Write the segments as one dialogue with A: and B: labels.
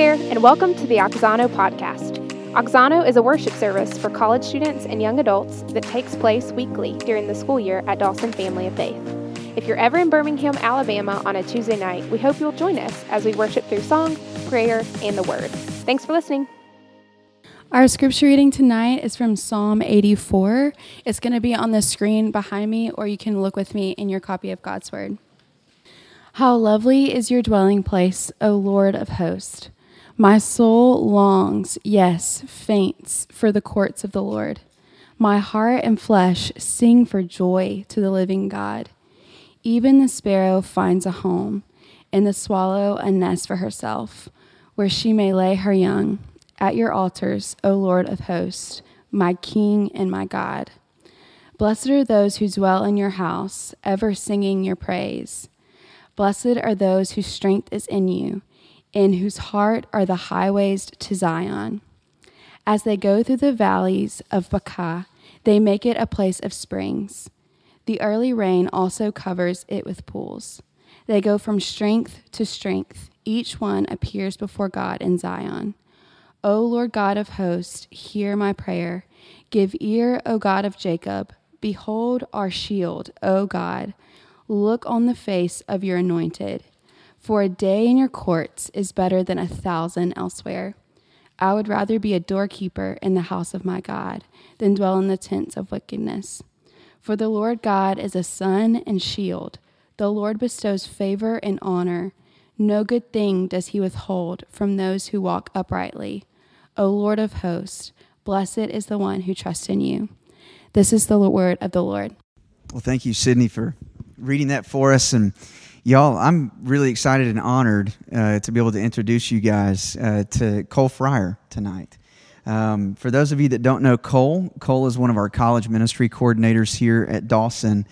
A: there, and welcome to the Auxano podcast. Auxano is a worship service for college students and young adults that takes place weekly during the school year at Dawson Family of Faith. If you're ever in Birmingham, Alabama on a Tuesday night, we hope you'll join us as we worship through song, prayer, and the Word. Thanks for listening.
B: Our scripture reading tonight is from Psalm 84. It's going to be on the screen behind me, or you can look with me in your copy of God's Word. How lovely is your dwelling place, O Lord of hosts! My soul longs, yes, faints, for the courts of the Lord. My heart and flesh sing for joy to the living God. Even the sparrow finds a home, and the swallow a nest for herself, where she may lay her young. At your altars, O Lord of hosts, my King and my God. Blessed are those who dwell in your house, ever singing your praise. Blessed are those whose strength is in you, in whose heart are the highways to Zion. As they go through the valleys of Baca, they make it a place of springs. The early rain also covers it with pools. They go from strength to strength. Each one appears before God in Zion. O Lord God of hosts, hear my prayer. Give ear, O God of Jacob. Behold our shield, O God. Look on the face of your anointed. For a day in your courts is better than a thousand elsewhere. I would rather be a doorkeeper in the house of my God than dwell in the tents of wickedness. For the Lord God is a sun and shield. The Lord bestows favor and honor. No good thing does he withhold from those who walk uprightly. O Lord of hosts, blessed is the one who trusts in you. This is the word of the Lord.
C: Well, thank you, Sydney, for reading that for us. And y'all, I'm really excited and honored uh, to be able to introduce you guys uh, to Cole Frier tonight. Um, for those of you that don't know Cole, Cole is one of our college ministry coordinators here at Dawson.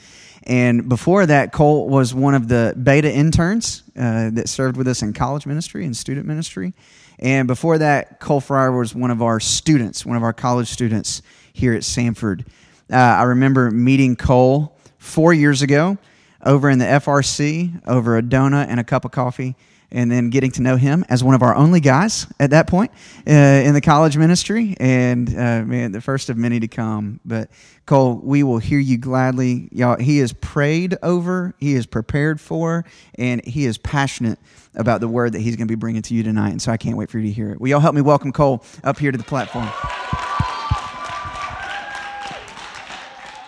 C: And before that, Cole was one of the beta interns uh, that served with us in college ministry and student ministry. And before that, Cole Frier was one of our students, one of our college students here at Samford. Uh, I remember meeting Cole four years ago over in the FRC over a donut and a cup of coffee, and then getting to know him as one of our only guys at that point uh, in the college ministry, and uh, man, the first of many to come. But Cole, we will hear you gladly. Y'all, he is prayed over, he is prepared for, and he is passionate about the word that he's going to be bringing to you tonight. And so I can't wait for you to hear it. Will y'all help me welcome Cole up here to the platform?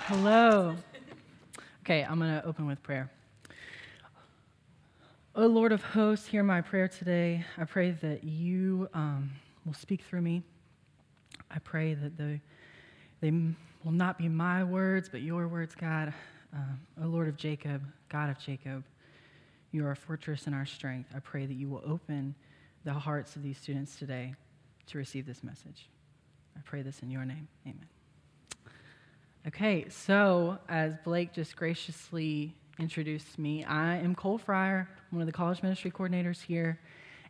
D: Hello. Okay, I'm going to open with prayer. O Lord of hosts, hear my prayer today. I pray that you um, will speak through me. I pray that the, they will not be my words, but your words, God. Uh, o Lord of Jacob, God of Jacob, you are a fortress and our strength. I pray that you will open the hearts of these students today to receive this message. I pray this in your name. Amen. Okay, so as Blake just graciously introduced me, I am Cole Frier, one of the college ministry coordinators here.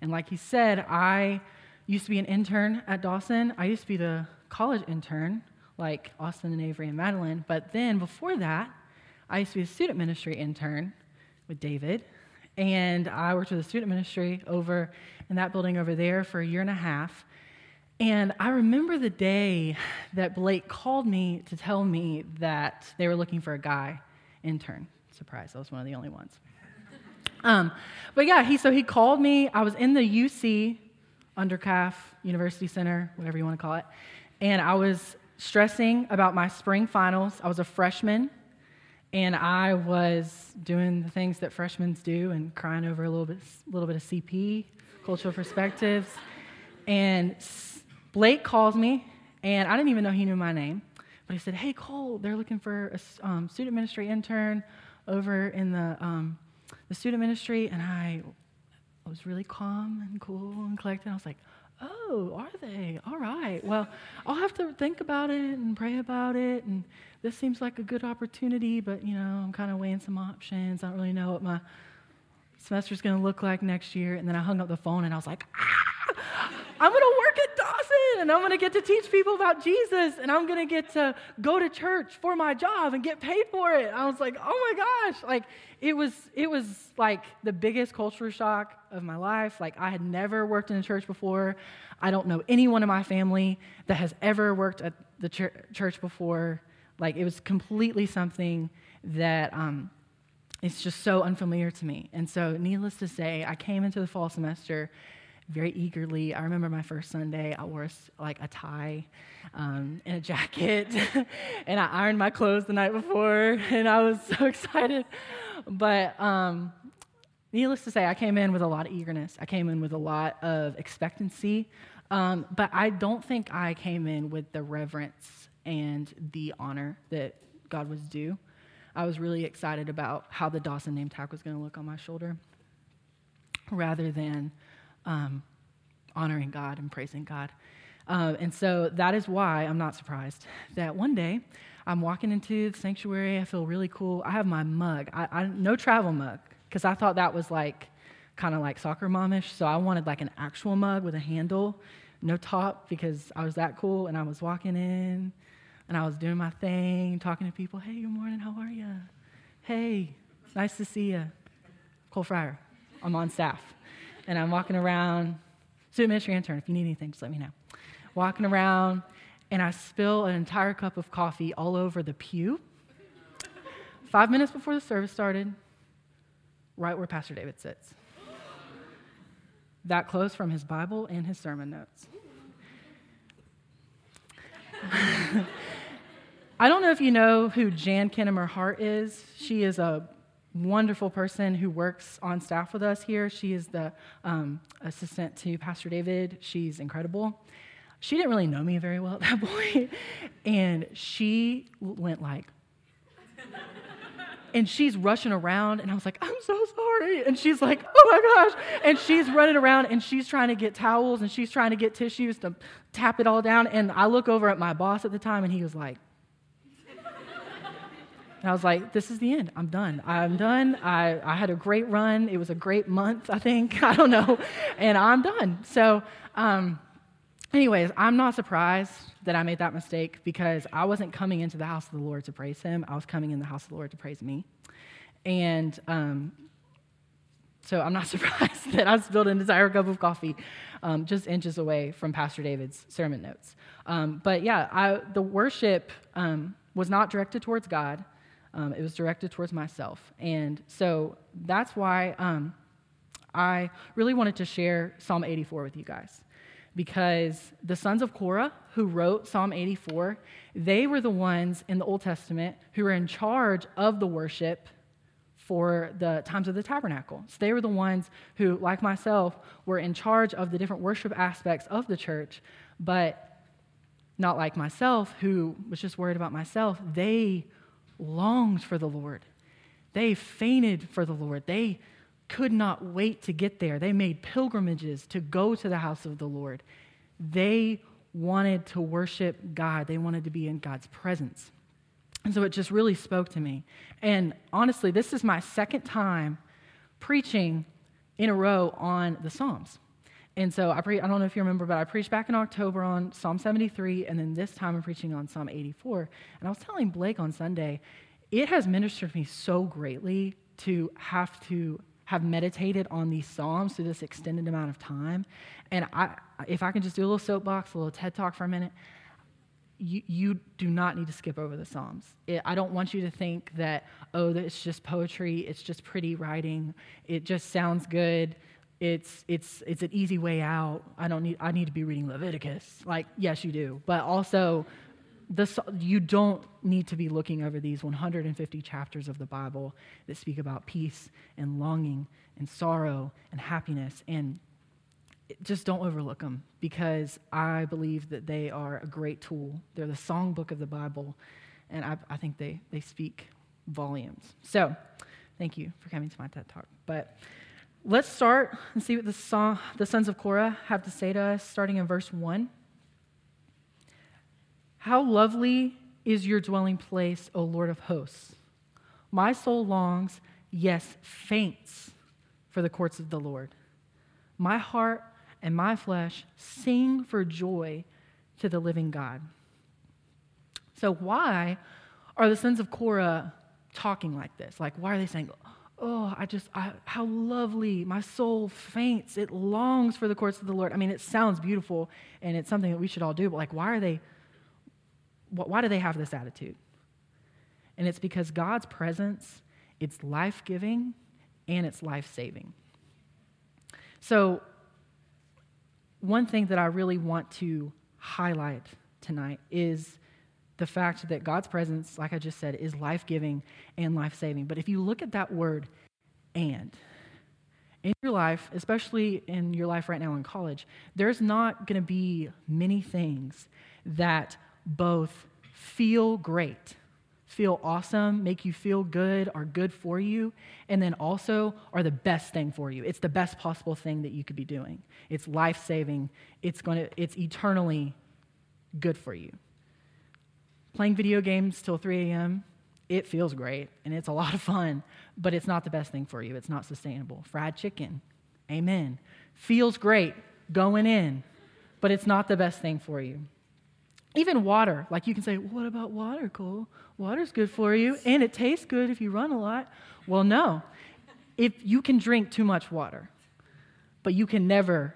D: And like he said, I used to be an intern at Dawson. I used to be the college intern, like Austin and Avery and Madeline. But then before that, I used to be a student ministry intern with David. And I worked with the student ministry over in that building over there for a year and a half. And I remember the day that Blake called me to tell me that they were looking for a guy intern. Surprise, I was one of the only ones. Um, but yeah, he so he called me. I was in the UC Undercalf University Center, whatever you want to call it, and I was stressing about my spring finals. I was a freshman, and I was doing the things that freshmen do and crying over a little bit, little bit of CP, cultural perspectives, and Blake calls me, and I didn't even know he knew my name, but he said, Hey, Cole, they're looking for a um, student ministry intern over in the, um, the student ministry. And I, was really calm and cool and collected. I was like, Oh, are they? All right. Well, I'll have to think about it and pray about it. And this seems like a good opportunity, but you know, I'm kind of weighing some options. I don't really know what my semester's going to look like next year. And then I hung up the phone and I was like, ah, I'm going to work at Dawson and I'm going to get to teach people about Jesus and I'm going to get to go to church for my job and get paid for it. I was like, oh my gosh. Like, it was, it was like the biggest culture shock of my life. Like, I had never worked in a church before. I don't know anyone in my family that has ever worked at the ch- church before. Like, it was completely something that um, it's just so unfamiliar to me. And so, needless to say, I came into the fall semester very eagerly. I remember my first Sunday, I wore like a tie um, and a jacket, and I ironed my clothes the night before, and I was so excited. But um, needless to say, I came in with a lot of eagerness. I came in with a lot of expectancy, um, but I don't think I came in with the reverence and the honor that God was due. I was really excited about how the Dawson name tag was going to look on my shoulder rather than um, honoring God and praising God. Uh, and so that is why I'm not surprised that one day I'm walking into the sanctuary. I feel really cool. I have my mug, I, I no travel mug, because I thought that was like kind of like soccer momish. So I wanted like an actual mug with a handle, no top, because I was that cool. And I was walking in and I was doing my thing, talking to people. Hey, good morning. How are you? Hey, nice to see you. Cole Frier. I'm on staff and I'm walking around, student ministry intern, if you need anything, just let me know. Walking around, and I spill an entire cup of coffee all over the pew. Five minutes before the service started, right where Pastor David sits. That close from his Bible and his sermon notes. I don't know if you know who Jan Kinnemer Hart is. She is a wonderful person who works on staff with us here. She is the um, assistant to Pastor David. She's incredible. She didn't really know me very well at that point, and she went like, and she's rushing around, and I was like, I'm so sorry. And she's like, oh my gosh. And she's running around and she's trying to get towels and she's trying to get tissues to tap it all down. And I look over at my boss at the time, and he was like, and I was like, this is the end. I'm done. I'm done. I, I had a great run. It was a great month, I think. I don't know. And I'm done. So, um, anyways, I'm not surprised that I made that mistake because I wasn't coming into the house of the Lord to praise Him. I was coming in the house of the Lord to praise me. And um, so I'm not surprised that I spilled an entire cup of coffee um, just inches away from Pastor David's sermon notes. Um, but yeah, I, the worship um, was not directed towards God. Um, it was directed towards myself. And so that's why um, I really wanted to share Psalm 84 with you guys. Because the sons of Korah, who wrote Psalm 84, they were the ones in the Old Testament who were in charge of the worship for the times of the tabernacle. So they were the ones who, like myself, were in charge of the different worship aspects of the church, but not like myself, who was just worried about myself. They longed for the Lord. They fainted for the Lord. They could not wait to get there. They made pilgrimages to go to the house of the Lord. They wanted to worship God, they wanted to be in God's presence. And so it just really spoke to me. And honestly, this is my second time preaching in a row on the Psalms. And so I, pre- I don't know if you remember, but I preached back in October on Psalm 73, and then this time I'm preaching on Psalm 84. And I was telling Blake on Sunday, it has ministered me so greatly to have to have meditated on these Psalms through this extended amount of time. And I, if I can just do a little soapbox, a little TED talk for a minute, you, you do not need to skip over the Psalms. It, I don't want you to think that, oh, it's just poetry, it's just pretty writing, it just sounds good it's it's it's an easy way out. I don't need I need to be reading Leviticus. Like yes, you do, but also the, you don't need to be looking over these 150 chapters of the Bible that speak about peace and longing and sorrow and happiness and just don't overlook them because I believe that they are a great tool. They're the songbook of the Bible, and I, I think they, they speak volumes. So, thank you for coming to my TED Talk. But Let's start and see what the, song, the sons of Korah have to say to us, starting in verse 1. How lovely is your dwelling place, O Lord of hosts! My soul longs, yes, faints for the courts of the Lord. My heart and my flesh sing for joy to the living God. So, why are the sons of Korah talking like this? Like, why are they saying, Oh, I just, I, how lovely. My soul faints. It longs for the courts of the Lord. I mean, it sounds beautiful and it's something that we should all do, but like, why are they, why do they have this attitude? And it's because God's presence, it's life giving and it's life saving. So, one thing that I really want to highlight tonight is the fact that God's presence, like I just said, is life giving and life saving. But if you look at that word, and, in your life, especially in your life right now in college, there's not going to be many things that both feel great, feel awesome, make you feel good, are good for you, and then also are the best thing for you. It's the best possible thing that you could be doing. It's life saving. It's to it's eternally good for you playing video games till 3 a.m., it feels great and it's a lot of fun, but it's not the best thing for you. It's not sustainable. Fried chicken, amen. Feels great going in, but it's not the best thing for you. Even water, like you can say, what about water, Cole? Water's good for you and it tastes good if you run a lot. Well, no. If you can drink too much water, but you can never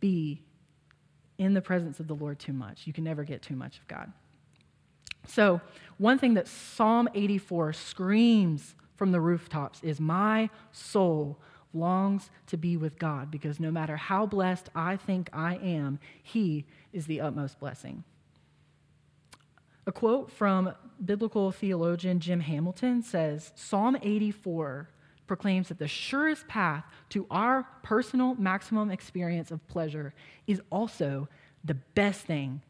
D: be in the presence of the Lord too much. You can never get too much of God. So, one thing that Psalm 84 screams from the rooftops is My soul longs to be with God because no matter how blessed I think I am, He is the utmost blessing. A quote from biblical theologian Jim Hamilton says Psalm 84 proclaims that the surest path to our personal maximum experience of pleasure is also the best thing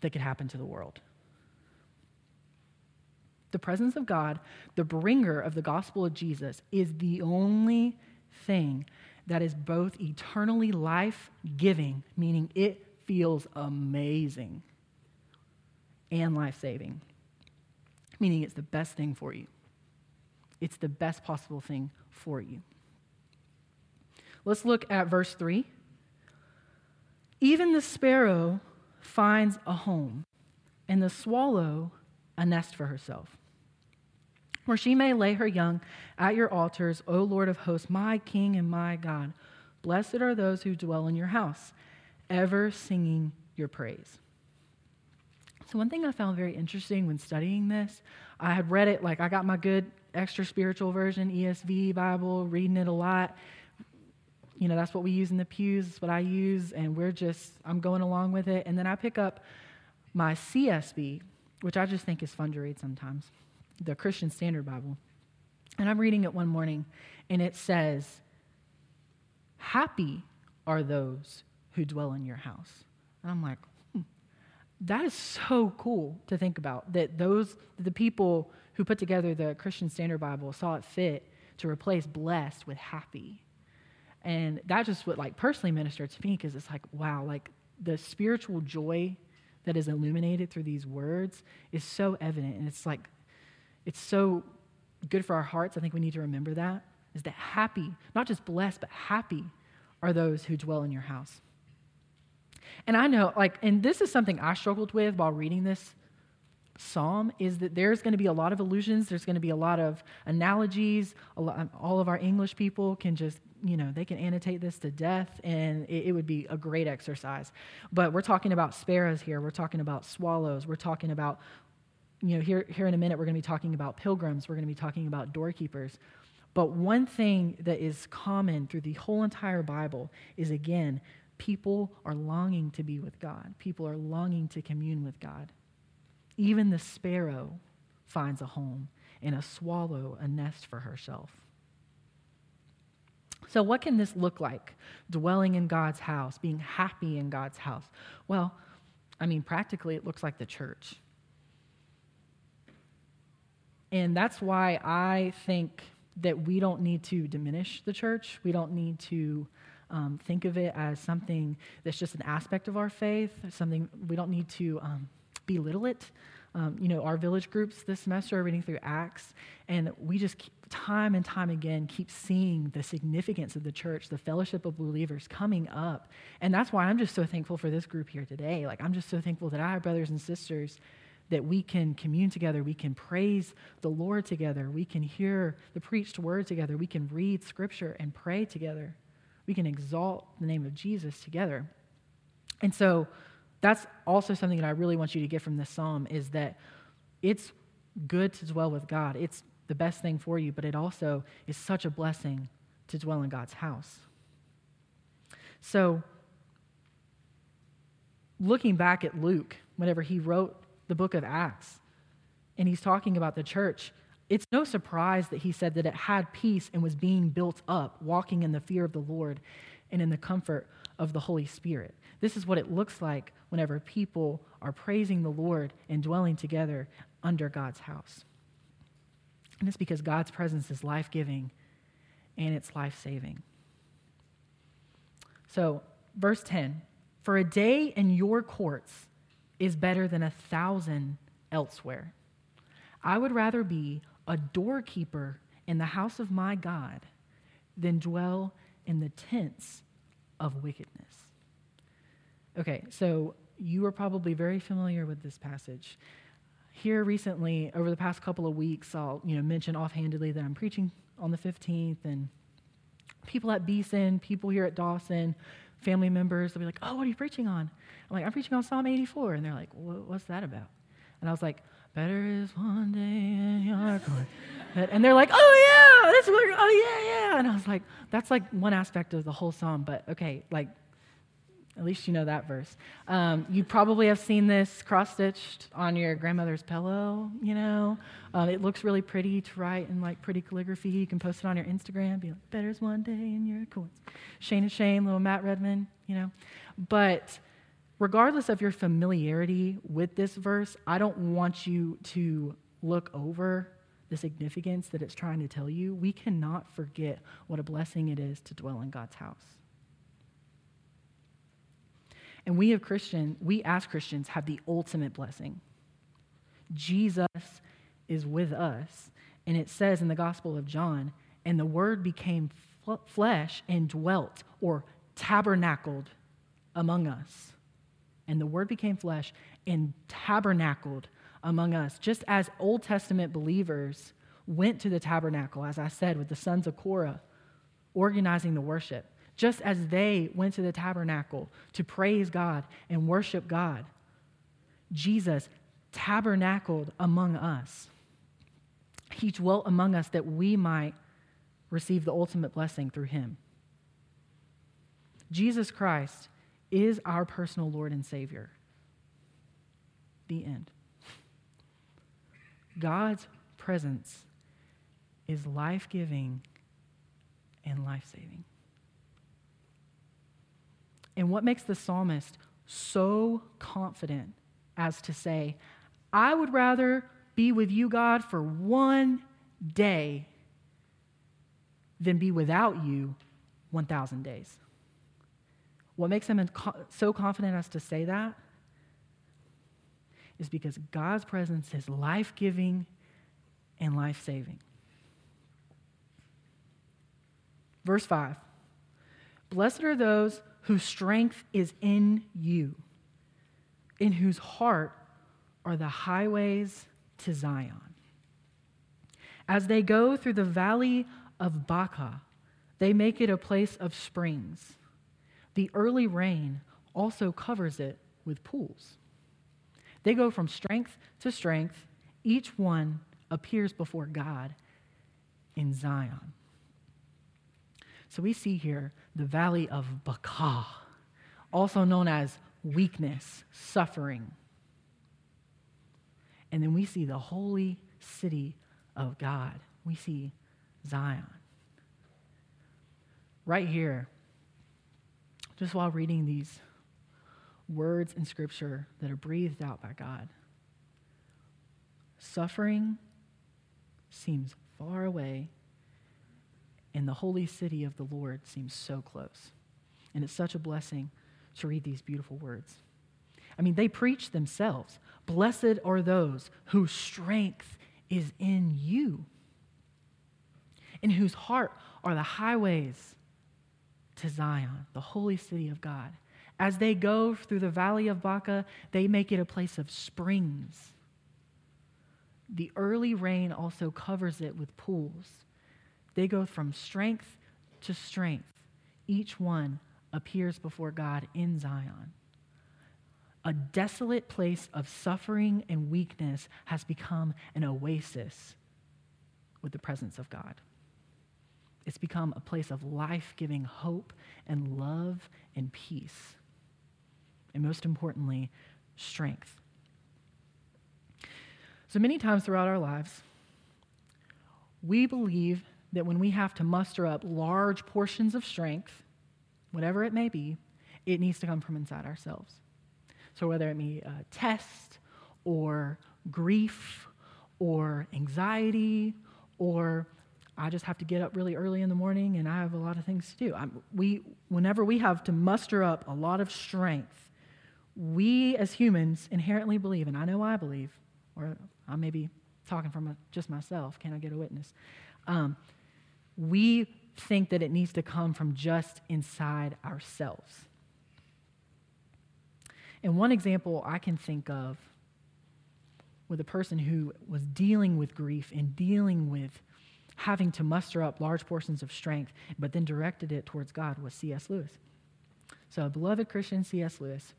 D: that could happen to the world the presence of God, the bringer of the gospel of Jesus, is the only thing that is both eternally life giving, meaning it feels amazing, and life saving, meaning it's the best thing for you. It's the best possible thing for you. Let's look at verse 3. Even the sparrow finds a home, and the swallow a nest for herself where she may lay her young at your altars, O Lord of hosts, my King and my God. Blessed are those who dwell in your house, ever singing your praise. So, one thing I found very interesting when studying this, I had read it, like I got my good extra spiritual version, ESV Bible, reading it a lot. You know, that's what we use in the pews, that's what I use, and we're just, I'm going along with it. And then I pick up my CSB, which I just think is fun to read sometimes the Christian Standard Bible. And I'm reading it one morning, and it says, Happy are those who dwell in your house. And I'm like, hmm, that is so cool to think about that those, the people who put together the Christian Standard Bible saw it fit to replace blessed with happy. And that just what like personally ministered to me because it's like, wow, like the spiritual joy that is illuminated through these words is so evident. And it's like it's so good for our hearts. I think we need to remember that. Is that happy, not just blessed, but happy are those who dwell in your house. And I know, like, and this is something I struggled with while reading this psalm is that there's going to be a lot of allusions there's going to be a lot of analogies lot, all of our english people can just you know they can annotate this to death and it, it, would be a great exercise but we're talking about sparrows here we're talking about swallows we're talking about you know, here, here in a minute, we're going to be talking about pilgrims, we're going to be talking about doorkeepers. But one thing that is common through the whole entire Bible is again, people are longing to be with God, people are longing to commune with God. Even the sparrow finds a home, and a swallow a nest for herself. So, what can this look like? Dwelling in God's house, being happy in God's house? Well, I mean, practically, it looks like the church. And that's why I think that we don't need to diminish the church. We don't need to um, think of it as something that's just an aspect of our faith, something we don't need to um, belittle it. Um, you know, our village groups this semester are reading through Acts, and we just keep, time and time again keep seeing the significance of the church, the fellowship of believers coming up. And that's why I'm just so thankful for this group here today. Like, I'm just so thankful that I have brothers and sisters that we can commune together, we can praise the Lord together, we can hear the preached word together, we can read scripture and pray together, we can exalt the name of Jesus together. And so that's also something that I really want you to get from this psalm is that it's good to dwell with God. It's the best thing for you, but it also is such a blessing to dwell in God's house. So, looking back at Luke, whenever he wrote the book of Acts, and he's talking about the church, it's no surprise that he said that it had peace and was being built up, walking in the fear of the Lord and in the comfort of the Holy Spirit. This is what it looks like whenever people are praising the Lord and dwelling together under God's house. And it's because God's presence is life giving and it's life saving. So, verse 10 For a day in your courts is better than a thousand elsewhere. I would rather be a doorkeeper in the house of my God than dwell in the tents of wickedness. Okay, so you are probably very familiar with this passage. Here recently, over the past couple of weeks, I'll you know mention offhandedly that I'm preaching on the 15th, and people at Beeson, people here at Dawson, family members, they'll be like, "Oh, what are you preaching on?" I'm like, "I'm preaching on Psalm 84," and they're like, "What's that about?" And I was like, "Better is one day in your court," and they're like, "Oh yeah, that's what, oh yeah, yeah," and I was like, "That's like one aspect of the whole psalm, but okay, like at least you know that verse. Um, you probably have seen this cross stitched on your grandmother's pillow, you know. Um, it looks really pretty to write in like pretty calligraphy. You can post it on your Instagram, be like, better's one day in your courts. Shane and Shane, little Matt Redman, you know. But regardless of your familiarity with this verse, I don't want you to look over the significance that it's trying to tell you. We cannot forget what a blessing it is to dwell in God's house. And we have Christian, we as Christians have the ultimate blessing. Jesus is with us. And it says in the Gospel of John, and the Word became flesh and dwelt or tabernacled among us. And the Word became flesh and tabernacled among us. Just as Old Testament believers went to the tabernacle, as I said, with the sons of Korah, organizing the worship just as they went to the tabernacle to praise God and worship God, Jesus tabernacled among us. He dwelt among us that we might receive the ultimate blessing through him. Jesus Christ is our personal Lord and Savior. The end. God's presence is life giving and life saving. And what makes the psalmist so confident as to say, I would rather be with you, God, for one day than be without you 1,000 days? What makes him so confident as to say that is because God's presence is life giving and life saving. Verse 5 Blessed are those whose strength is in you, in whose heart are the highways to Zion. As they go through the valley of Baca, they make it a place of springs. The early rain also covers it with pools. They go from strength to strength. Each one appears before God in Zion. So we see here the valley of Baca, also known as weakness, suffering. And then we see the holy city of God. We see Zion. Right here, just while reading these words in Scripture that are breathed out by God, suffering seems far away and the holy city of the Lord seems so close. And it's such a blessing to read these beautiful words. I mean, they preach themselves. Blessed are those whose strength is in you, in whose heart are the highways to Zion, the holy city of God. As they go through the valley of Baca, they make it a place of springs. The early rain also covers it with pools. They go from strength to strength. Each one appears before God in Zion. A desolate place of suffering and weakness has become an oasis with the presence of God. It's become a place of life giving hope and love and peace. And most importantly, strength. So many times throughout our lives, we believe that when we have to muster up large portions of strength, whatever it may be, it needs to come from inside ourselves. So whether it be a test or grief or anxiety or I just have to get up really early in the morning and I have a lot of things to do. I'm, we, whenever we have to muster up a lot of strength, we as humans inherently believe, and I know I believe, or I may be talking from just myself, can I get a witness? Um, we think that it needs to come from just inside ourselves. And one example I can think of with a person who was dealing with grief and dealing with having to muster up large portions of strength, but then directed it towards God was C.S. Lewis. So, a beloved Christian C.S. Lewis,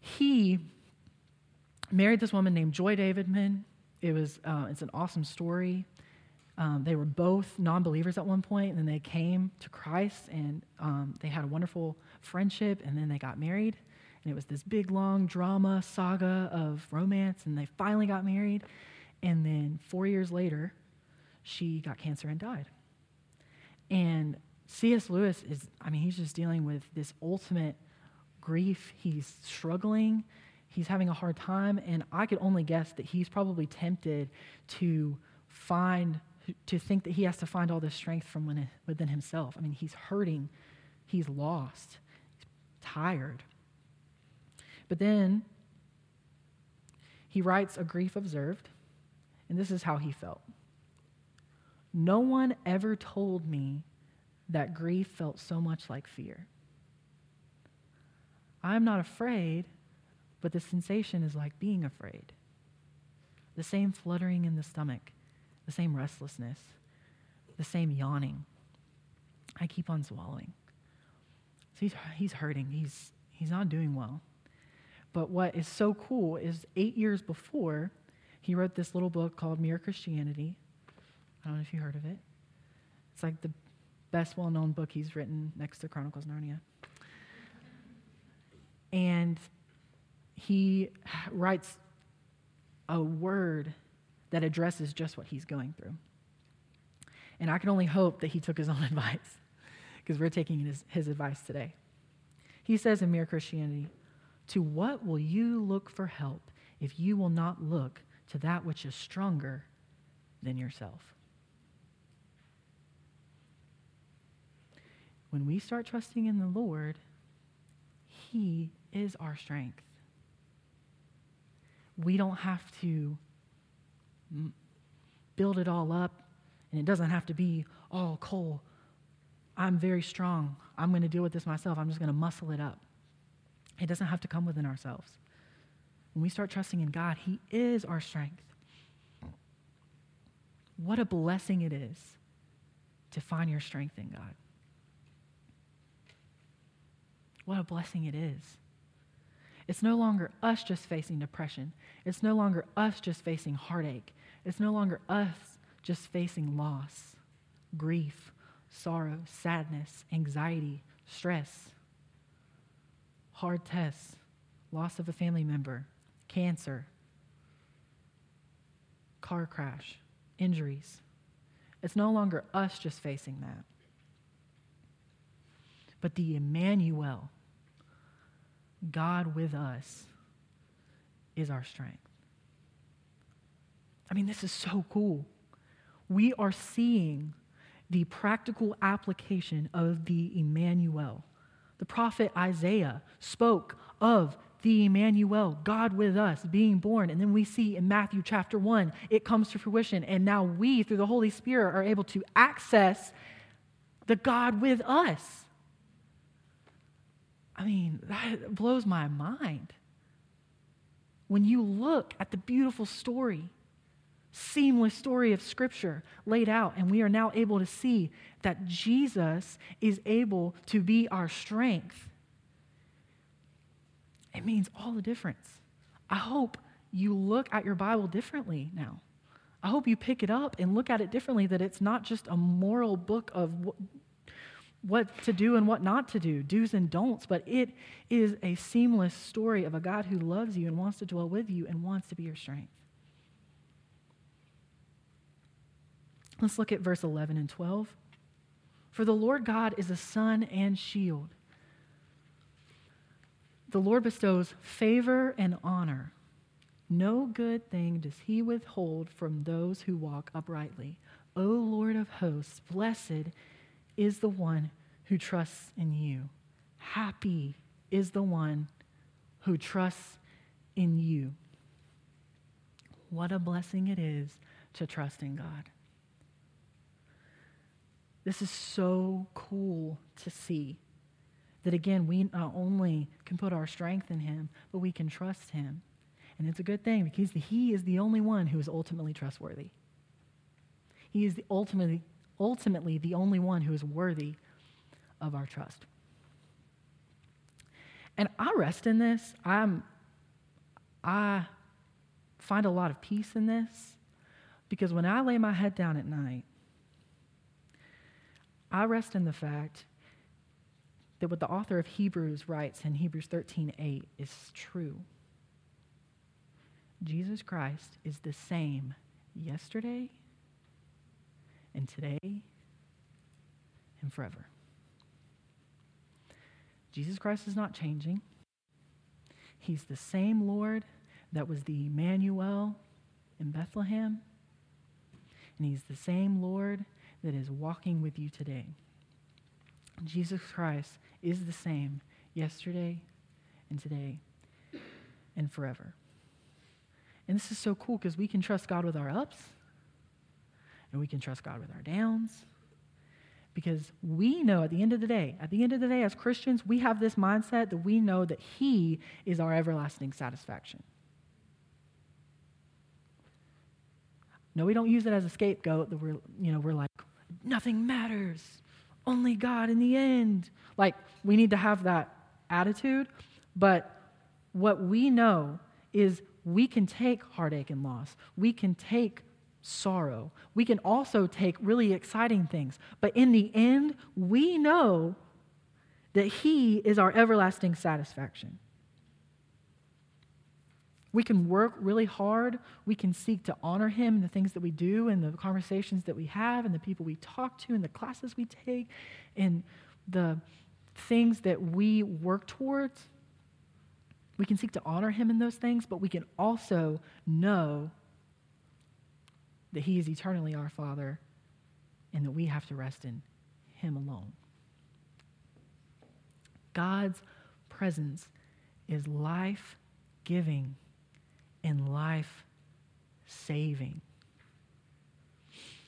D: he married this woman named Joy Davidman. It was, uh, it's an awesome story. Um, they were both non believers at one point, and then they came to Christ, and um, they had a wonderful friendship, and then they got married. And it was this big, long drama saga of romance, and they finally got married. And then four years later, she got cancer and died. And C.S. Lewis is, I mean, he's just dealing with this ultimate grief. He's struggling, he's having a hard time, and I could only guess that he's probably tempted to find, to think that he has to find all this strength from within himself. I mean, he's hurting, he's lost, he's tired. But then he writes A Grief Observed, and this is how he felt. No one ever told me that grief felt so much like fear. I'm not afraid, but the sensation is like being afraid. The same fluttering in the stomach, the same restlessness, the same yawning. I keep on swallowing. So he's, he's hurting. He's, he's not doing well. But what is so cool is eight years before, he wrote this little book called Mere Christianity. I don't know if you heard of it. It's like the best well known book he's written next to Chronicles Narnia. And he writes a word that addresses just what he's going through. And I can only hope that he took his own advice because we're taking his, his advice today. He says in Mere Christianity, To what will you look for help if you will not look to that which is stronger than yourself? When we start trusting in the Lord, He is our strength. We don't have to build it all up, and it doesn't have to be, oh, Cole. I'm very strong. I'm going to deal with this myself. I'm just going to muscle it up. It doesn't have to come within ourselves. When we start trusting in God, He is our strength. What a blessing it is to find your strength in God. What a blessing it is. It's no longer us just facing depression. It's no longer us just facing heartache. It's no longer us just facing loss, grief, sorrow, sadness, anxiety, stress, hard tests, loss of a family member, cancer, car crash, injuries. It's no longer us just facing that. But the Emmanuel, God with us, is our strength. I mean, this is so cool. We are seeing the practical application of the Emmanuel. The prophet Isaiah spoke of the Emmanuel, God with us, being born. And then we see in Matthew chapter 1, it comes to fruition. And now we, through the Holy Spirit, are able to access the God with us. I mean, that blows my mind. When you look at the beautiful story, seamless story of Scripture laid out, and we are now able to see that Jesus is able to be our strength it means all the difference. I hope you look at your Bible differently now. I hope you pick it up and look at it differently, that it's not just a moral book of what to do and what not to do, do's and don'ts, but it is a seamless story of a God who loves you and wants to dwell with you and wants to be your strength. Let's look at verse 11 and 12. For the Lord God is a sun and shield. The Lord bestows favor and honor. No good thing does he withhold from those who walk uprightly. O Lord of hosts, blessed is the one who trusts in you. Happy is the one who trusts in you. What a blessing it is to trust in God. This is so cool to see that again, we not only can put our strength in Him, but we can trust Him. And it's a good thing because He is the only one who is ultimately trustworthy. He is the ultimately, ultimately the only one who is worthy of our trust. And I rest in this. I'm, I find a lot of peace in this because when I lay my head down at night, I rest in the fact that what the author of Hebrews writes in Hebrews 13:8 is true. Jesus Christ is the same yesterday and today and forever. Jesus Christ is not changing. He's the same Lord that was the Emmanuel in Bethlehem. And he's the same Lord that is walking with you today. Jesus Christ is the same yesterday and today and forever. And this is so cool because we can trust God with our ups and we can trust God with our downs because we know at the end of the day, at the end of the day, as Christians, we have this mindset that we know that He is our everlasting satisfaction. No, we don't use it as a scapegoat that we're, you know, we're like, nothing matters only God in the end. Like, we need to have that attitude, but what we know is we can take heartache and loss. We can take sorrow. We can also take really exciting things. But in the end, we know that He is our everlasting satisfaction. We can work really hard. We can seek to honor Him in the things that we do and the conversations that we have and the people we talk to and the classes we take and the things that we work towards. We can seek to honor Him in those things, but we can also know that He is eternally our Father and that we have to rest in Him alone. God's presence is life giving and life saving.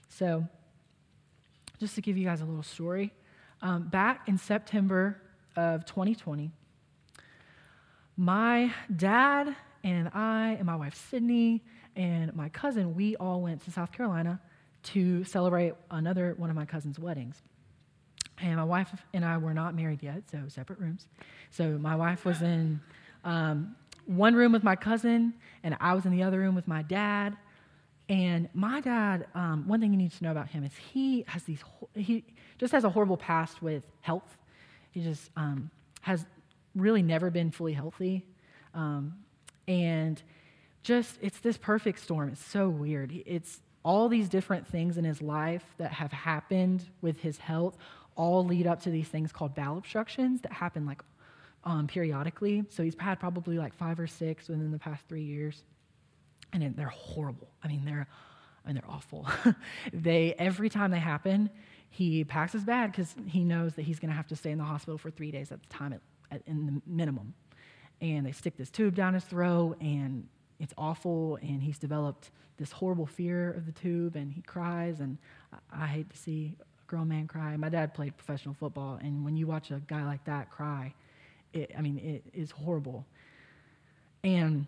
D: So, just to give you guys a little story, um, back in September of 2020, my dad and I and my wife Sydney and my cousin, we all went to South Carolina to celebrate another one of my cousin's weddings. And my wife and I were not married yet, so separate rooms. So my wife was in um, one room with my cousin, and I was in the other room with my dad. And my dad, um, one thing you need to know about him is he has these, he just has a horrible past with health. He just um, has really never been fully healthy. Um, and just, it's this perfect storm. It's so weird. It's all these different things in his life that have happened with his health all lead up to these things called bowel obstructions that happen like um, periodically. So he's had probably like five or six within the past three years, and they're horrible. I mean, they're I mean, they're awful. they every time they happen, he packs his bag because he knows that he's going to have to stay in the hospital for three days at the time, at, at, in the minimum. and they stick this tube down his throat, and it's awful. And he's developed this horrible fear of the tube, and he cries. And I, I hate to see a grown man cry. My dad played professional football, and when you watch a guy like that cry, it, I mean, it is horrible. And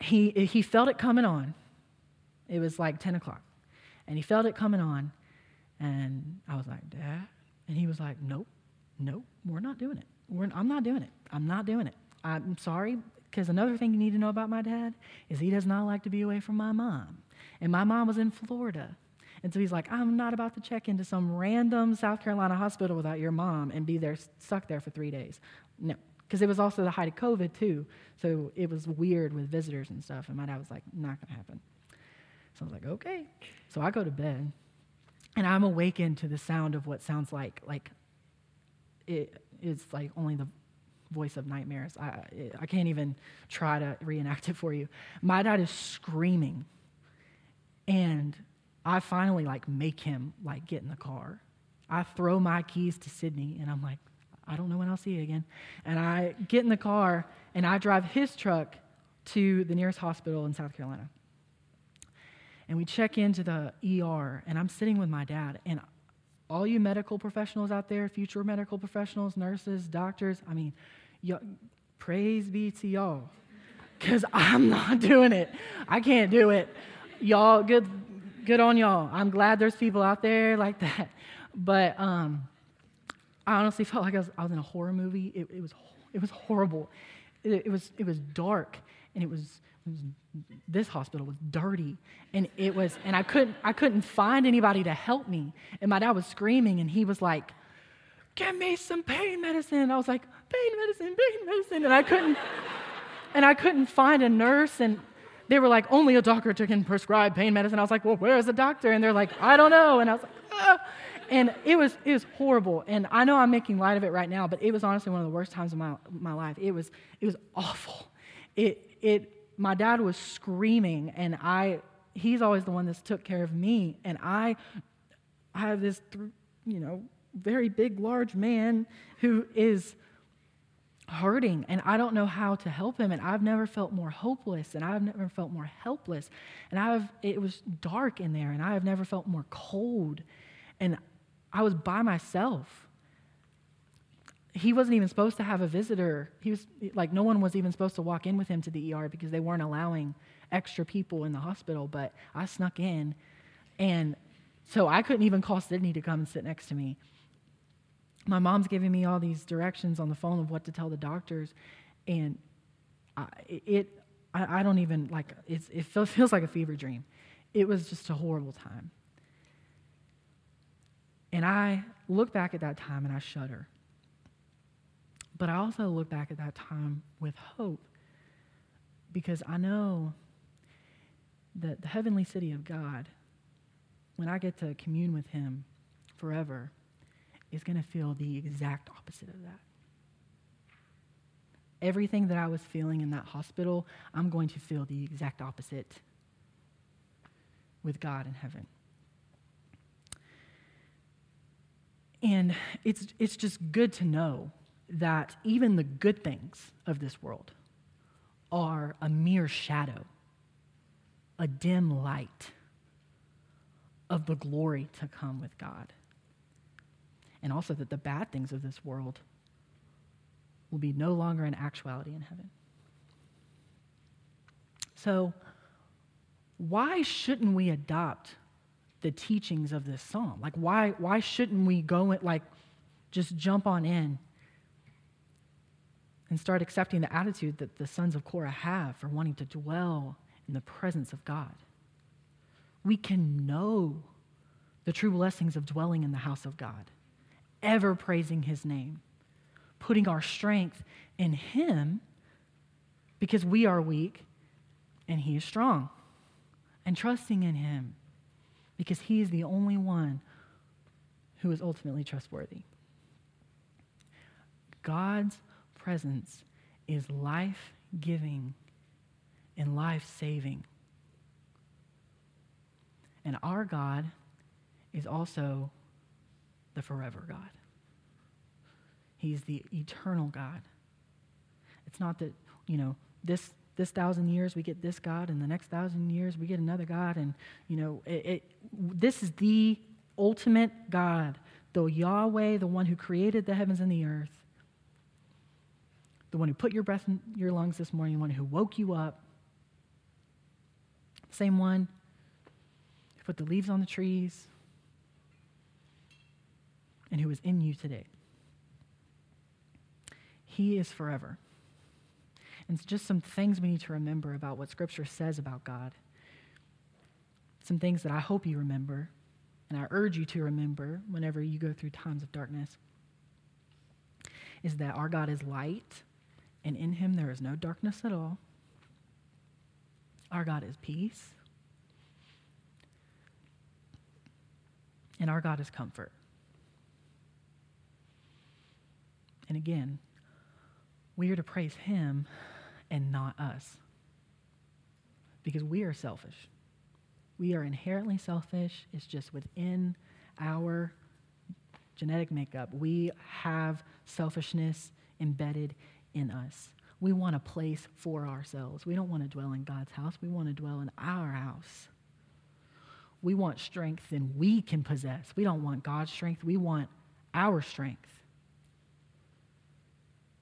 D: he, he felt it coming on. It was like 10 o'clock. And he felt it coming on. And I was like, Dad? And he was like, Nope, nope, we're not doing it. We're, I'm not doing it. I'm not doing it. I'm sorry, because another thing you need to know about my dad is he does not like to be away from my mom. And my mom was in Florida. And so he's like, I'm not about to check into some random South Carolina hospital without your mom and be there, stuck there for three days. No, because it was also the height of COVID too. So it was weird with visitors and stuff. And my dad was like, not going to happen. So I was like, okay. So I go to bed and I'm awakened to the sound of what sounds like, like it is like only the voice of nightmares. I, I can't even try to reenact it for you. My dad is screaming. And I finally like make him like get in the car. I throw my keys to Sydney and I'm like, I don't know when I'll see you again. And I get in the car and I drive his truck to the nearest hospital in South Carolina. And we check into the ER, and I'm sitting with my dad. And all you medical professionals out there, future medical professionals, nurses, doctors, I mean, praise be to y'all. Because I'm not doing it. I can't do it. Y'all, good, good on y'all. I'm glad there's people out there like that. But um, I honestly felt like I was, I was in a horror movie. It, it was, it was horrible. It, it, was, it was dark, and it was, it was, this hospital was dirty, and it was, and I couldn't, I couldn't find anybody to help me. And my dad was screaming, and he was like, "Give me some pain medicine." I was like, "Pain medicine, pain medicine," and I couldn't, and I couldn't find a nurse, and they were like, "Only a doctor can prescribe pain medicine." I was like, "Well, where's the doctor?" And they're like, "I don't know," and I was like, ah and it was it was horrible. And I know I'm making light of it right now, but it was honestly one of the worst times of my my life. It was it was awful. It it my dad was screaming, and I he's always the one that's took care of me, and I I have this you know very big large man who is hurting and I don't know how to help him and I've never felt more hopeless and I've never felt more helpless and I've it was dark in there and I have never felt more cold and I was by myself. He wasn't even supposed to have a visitor. He was like, no one was even supposed to walk in with him to the ER because they weren't allowing extra people in the hospital. But I snuck in. And so I couldn't even call Sydney to come and sit next to me. My mom's giving me all these directions on the phone of what to tell the doctors. And I, it, I, I don't even like, it feels like a fever dream. It was just a horrible time. And I look back at that time and I shudder. But I also look back at that time with hope because I know that the heavenly city of God, when I get to commune with Him forever, is going to feel the exact opposite of that. Everything that I was feeling in that hospital, I'm going to feel the exact opposite with God in heaven. And it's, it's just good to know that even the good things of this world are a mere shadow, a dim light of the glory to come with God. And also that the bad things of this world will be no longer an actuality in heaven. So, why shouldn't we adopt the teachings of this psalm. Like, why, why shouldn't we go and, like, just jump on in and start accepting the attitude that the sons of Korah have for wanting to dwell in the presence of God? We can know the true blessings of dwelling in the house of God, ever praising his name, putting our strength in him because we are weak and he is strong, and trusting in him because he is the only one who is ultimately trustworthy. God's presence is life giving and life saving. And our God is also the forever God. He's the eternal God. It's not that, you know, this this thousand years we get this God, and the next thousand years we get another God, and you know, it, it, this is the ultimate God, the Yahweh, the one who created the heavens and the earth, the one who put your breath in your lungs this morning, the one who woke you up, same one who put the leaves on the trees, and who is in you today. He is forever. And it's just some things we need to remember about what Scripture says about God. Some things that I hope you remember, and I urge you to remember whenever you go through times of darkness, is that our God is light, and in him there is no darkness at all. Our God is peace, and our God is comfort. And again, we are to praise him and not us. Because we are selfish. We are inherently selfish. It's just within our genetic makeup. We have selfishness embedded in us. We want a place for ourselves. We don't want to dwell in God's house. We want to dwell in our house. We want strength than we can possess. We don't want God's strength. We want our strength.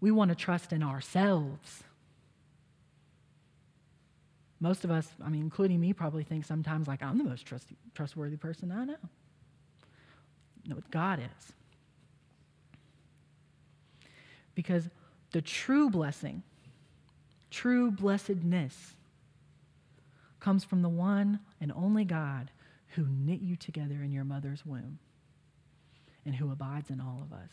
D: We want to trust in ourselves. Most of us, I mean, including me, probably think sometimes like I'm the most trust, trustworthy person I know. No, God is. Because the true blessing, true blessedness, comes from the one and only God who knit you together in your mother's womb and who abides in all of us.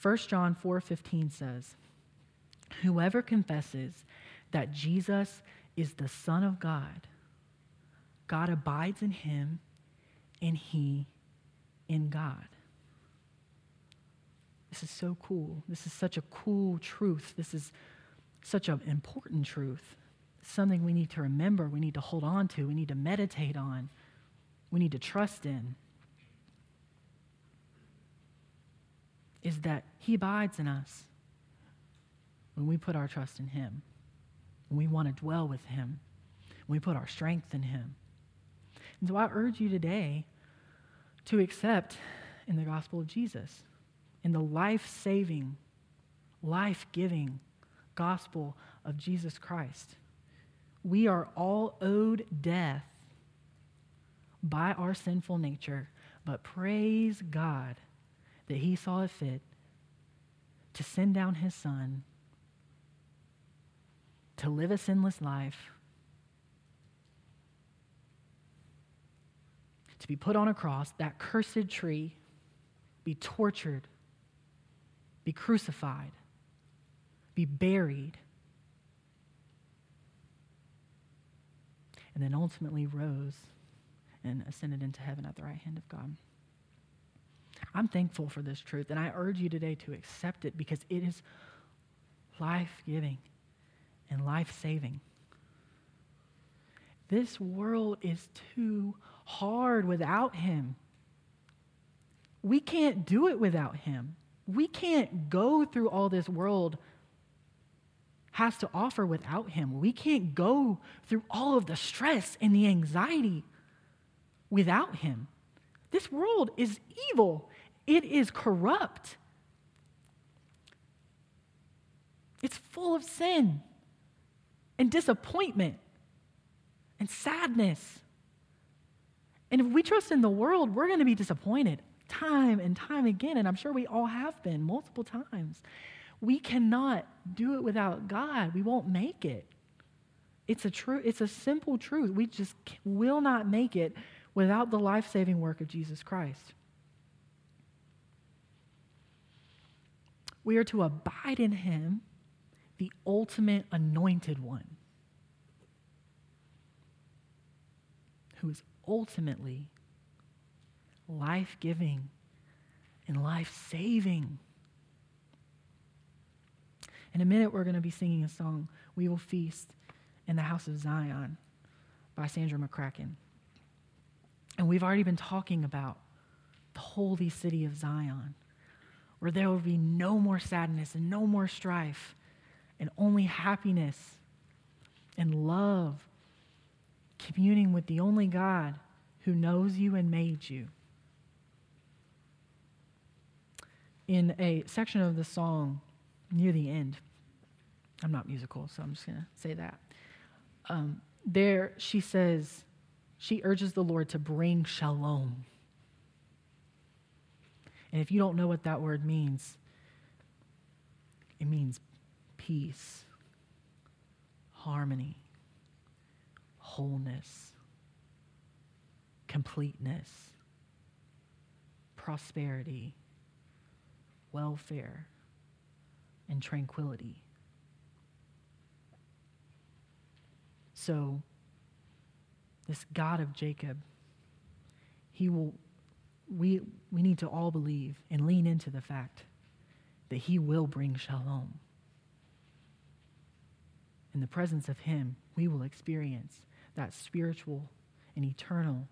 D: 1 John 4:15 says, "Whoever confesses that Jesus is the Son of God, God abides in him and he in God." This is so cool. This is such a cool truth. This is such an important truth. Something we need to remember, we need to hold on to, we need to meditate on, we need to trust in. Is that He abides in us when we put our trust in Him, when we want to dwell with Him, when we put our strength in Him. And so I urge you today to accept in the gospel of Jesus, in the life saving, life giving gospel of Jesus Christ. We are all owed death by our sinful nature, but praise God that he saw it fit to send down his son to live a sinless life, to be put on a cross, that cursed tree, be tortured, be crucified, be buried, and then ultimately rose and ascended into heaven at the right hand of God. I'm thankful for this truth, and I urge you today to accept it because it is life giving and life saving. This world is too hard without Him. We can't do it without Him. We can't go through all this world has to offer without Him. We can't go through all of the stress and the anxiety without Him. This world is evil it is corrupt. It's full of sin and disappointment and sadness. And if we trust in the world, we're going to be disappointed time and time again. And I'm sure we all have been multiple times. We cannot do it without God. We won't make it. It's a true, it's a simple truth. We just will not make it without the life-saving work of Jesus Christ. We are to abide in him, the ultimate anointed one, who is ultimately life giving and life saving. In a minute, we're going to be singing a song, We Will Feast in the House of Zion by Sandra McCracken. And we've already been talking about the holy city of Zion where there will be no more sadness and no more strife, and only happiness and love, communing with the only God who knows you and made you. In a section of the song near the end, I'm not musical, so I'm just going to say that. Um, there, she says, she urges the Lord to bring shalom. And if you don't know what that word means, it means peace, harmony, wholeness, completeness, prosperity, welfare, and tranquility. So, this God of Jacob, he will, we, we need to all believe and lean into the fact that he will bring shalom. In the presence of him, we will experience that spiritual and eternal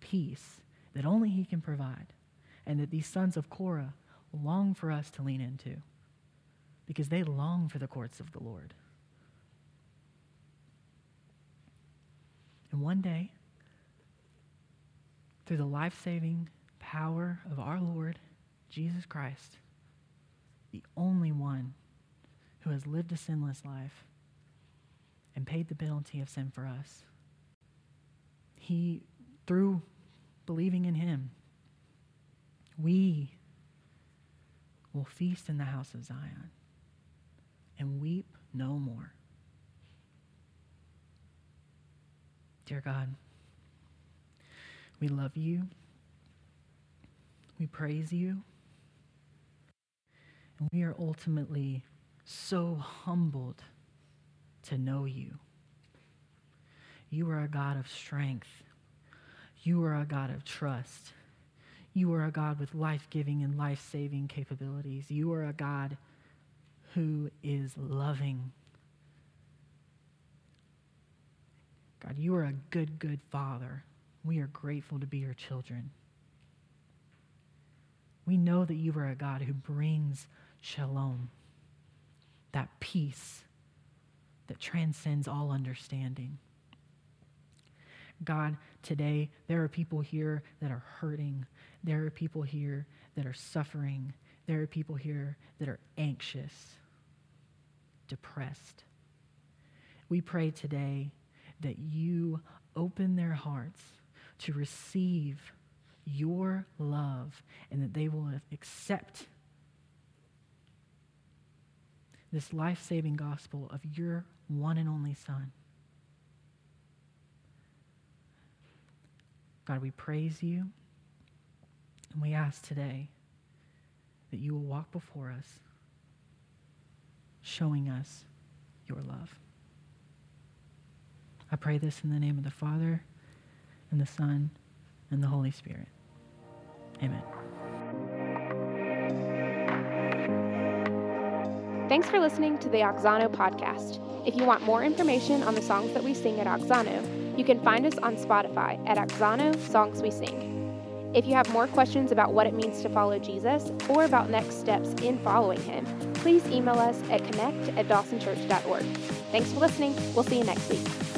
D: peace that only he can provide, and that these sons of Korah long for us to lean into because they long for the courts of the Lord. And one day, through the life saving power of our Lord Jesus Christ, the only one who has lived a sinless life and paid the penalty of sin for us, he, through believing in him, we will feast in the house of Zion and weep no more. Dear God, we love you. We praise you. And we are ultimately so humbled to know you. You are a God of strength. You are a God of trust. You are a God with life giving and life saving capabilities. You are a God who is loving God, you are a good, good Father. We are grateful to be your children. We know that you are a God who brings shalom, that peace that transcends all understanding. God, today there are people here that are hurting. There are people here that are suffering. There are people here that are anxious, depressed. We pray today that you open their hearts to receive your love and that they will accept this life saving gospel of your one and only Son. God, we praise you and we ask today that you will walk before us, showing us your love. I pray this in the name of the Father, and the Son, and the Holy Spirit. Amen.
A: Thanks for listening to the Auxano podcast. If you want more information on the songs that we sing at Auxano, you can find us on Spotify at Auxano Songs We Sing. If you have more questions about what it means to follow Jesus or about next steps in following him, please email us at connect at dawsonchurch.org. Thanks for listening. We'll see you next week.